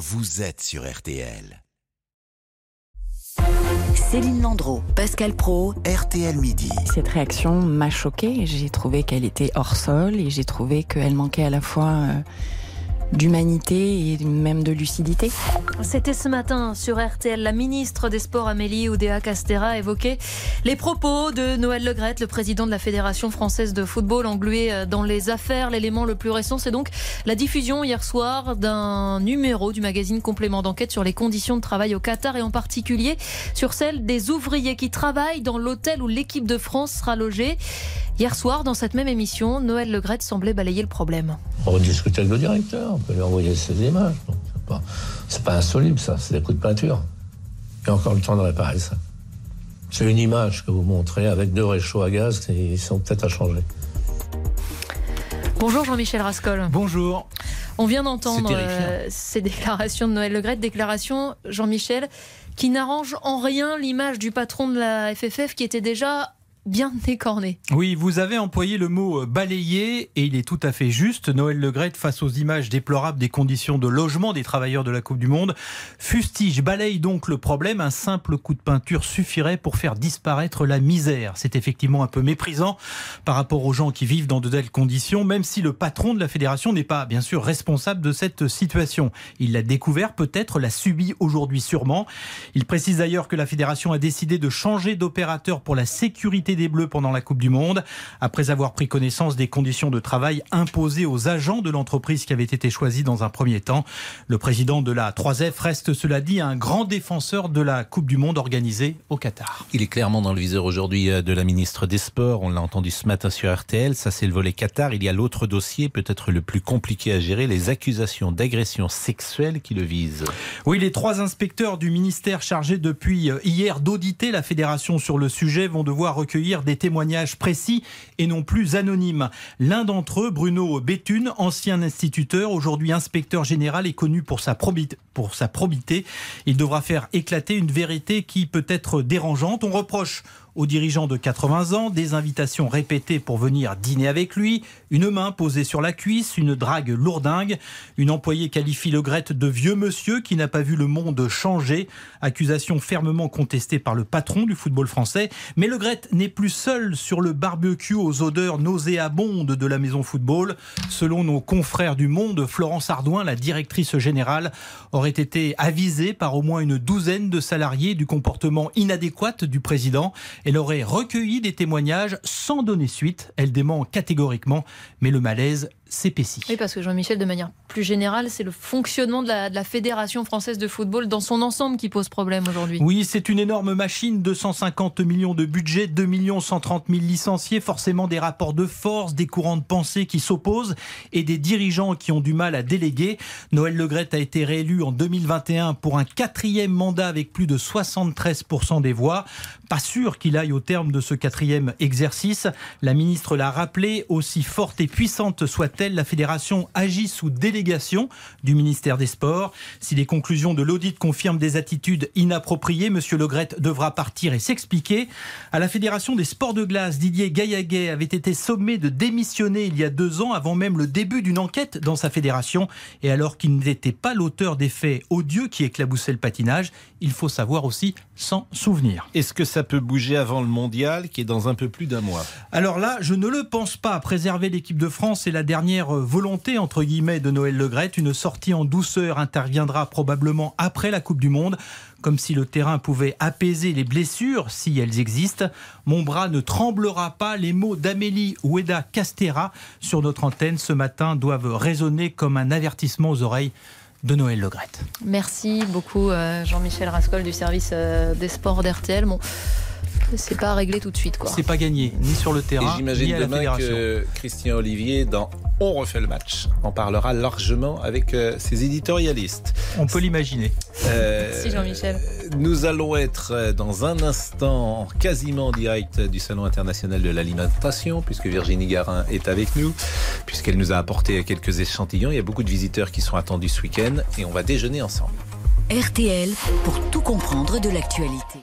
vous êtes sur RTL. Céline Landreau, Pascal Pro, RTL Midi. Cette réaction m'a choquée. J'ai trouvé qu'elle était hors sol et j'ai trouvé qu'elle manquait à la fois euh, d'humanité et même de lucidité. C'était ce matin sur RTL. La ministre des Sports Amélie Oudéa Castera évoquait les propos de Noël Legrette, le président de la Fédération française de football, englué euh, dans les affaires. L'élément le plus récent, c'est donc la diffusion hier soir d'un numéro du magazine Complément d'enquête sur les conditions de travail au Qatar et en particulier sur celles des ouvriers qui travaillent dans l'hôtel où l'équipe de France sera logée. Hier soir, dans cette même émission, Noël Legrette semblait balayer le problème. On va discuter avec le directeur, on peut lui envoyer ces images. C'est pas, pas insoluble, ça, c'est des coups de peinture. Il y a encore le temps de réparer ça. C'est une image que vous montrez avec deux réchauds à gaz qui sont peut-être à changer. Bonjour Jean-Michel Rascol. Bonjour. On vient d'entendre euh, ces déclarations de Noël Legrette, déclarations, Jean-Michel, qui n'arrangent en rien l'image du patron de la FFF qui était déjà bien écorné. Oui, vous avez employé le mot euh, balayer et il est tout à fait juste. Noël Legrette, face aux images déplorables des conditions de logement des travailleurs de la Coupe du Monde, fustige, balaye donc le problème. Un simple coup de peinture suffirait pour faire disparaître la misère. C'est effectivement un peu méprisant par rapport aux gens qui vivent dans de telles conditions, même si le patron de la fédération n'est pas, bien sûr, responsable de cette situation. Il l'a découvert, peut-être l'a subi aujourd'hui sûrement. Il précise d'ailleurs que la fédération a décidé de changer d'opérateur pour la sécurité des Bleus pendant la Coupe du Monde, après avoir pris connaissance des conditions de travail imposées aux agents de l'entreprise qui avait été choisie dans un premier temps. Le président de la 3F reste, cela dit, un grand défenseur de la Coupe du Monde organisée au Qatar. Il est clairement dans le viseur aujourd'hui euh, de la ministre des Sports. On l'a entendu ce matin sur RTL. Ça, c'est le volet Qatar. Il y a l'autre dossier, peut-être le plus compliqué à gérer, les accusations d'agression sexuelle qui le visent. Oui, les trois inspecteurs du ministère chargés depuis euh, hier d'auditer la fédération sur le sujet vont devoir recueillir des témoignages précis et non plus anonymes. L'un d'entre eux, Bruno Béthune, ancien instituteur, aujourd'hui inspecteur général, est connu pour sa, probité, pour sa probité. Il devra faire éclater une vérité qui peut être dérangeante. On reproche aux dirigeants de 80 ans, des invitations répétées pour venir dîner avec lui, une main posée sur la cuisse, une drague lourdingue. Une employée qualifie Le Gret de vieux monsieur qui n'a pas vu le monde changer. Accusation fermement contestée par le patron du football français. Mais Le Gret n'est plus seul sur le barbecue aux odeurs nauséabondes de la maison football. Selon nos confrères du Monde, Florence Ardouin, la directrice générale, aurait été avisée par au moins une douzaine de salariés du comportement inadéquat du président. Elle aurait recueilli des témoignages sans donner suite. Elle dément catégoriquement, mais le malaise s'épaissit. Oui, parce que Jean-Michel, de manière plus générale, c'est le fonctionnement de la, de la, Fédération française de football dans son ensemble qui pose problème aujourd'hui. Oui, c'est une énorme machine, 250 millions de budget, 2 130 000 licenciés, forcément des rapports de force, des courants de pensée qui s'opposent et des dirigeants qui ont du mal à déléguer. Noël Legrette a été réélu en 2021 pour un quatrième mandat avec plus de 73% des voix. Pas sûr qu'il aille au terme de ce quatrième exercice. La ministre l'a rappelé, aussi forte et puissante la fédération agit sous délégation du ministère des Sports. Si les conclusions de l'audit confirment des attitudes inappropriées, M. Legrette devra partir et s'expliquer. À la Fédération des sports de glace, Didier Gaillaguet avait été sommé de démissionner il y a deux ans, avant même le début d'une enquête dans sa fédération. Et alors qu'il n'était pas l'auteur des faits odieux qui éclaboussaient le patinage, il faut savoir aussi s'en souvenir. Est-ce que ça peut bouger avant le mondial qui est dans un peu plus d'un mois? Alors là, je ne le pense pas. Préserver l'équipe de France est la dernière volonté, entre guillemets, de Noël Legrette. Une sortie en douceur interviendra probablement après la Coupe du Monde, comme si le terrain pouvait apaiser les blessures, si elles existent. Mon bras ne tremblera pas. Les mots d'Amélie Oueda Castera sur notre antenne ce matin doivent résonner comme un avertissement aux oreilles de Noël Legrette. Merci beaucoup euh, Jean-Michel Rascol du service euh, des sports d'RTL. Bon, c'est pas réglé tout de suite. C'est pas gagné, ni sur le terrain. Et j'imagine demain que Christian Olivier, dans On refait le match, en parlera largement avec euh, ses éditorialistes. On peut l'imaginer. Euh, Merci Jean-Michel. Nous allons être euh, dans un instant quasiment en direct du Salon international de l'alimentation, puisque Virginie Garin est avec nous, puisqu'elle nous a apporté quelques échantillons. Il y a beaucoup de visiteurs qui sont attendus ce week-end et on va déjeuner ensemble. RTL pour tout comprendre de l'actualité.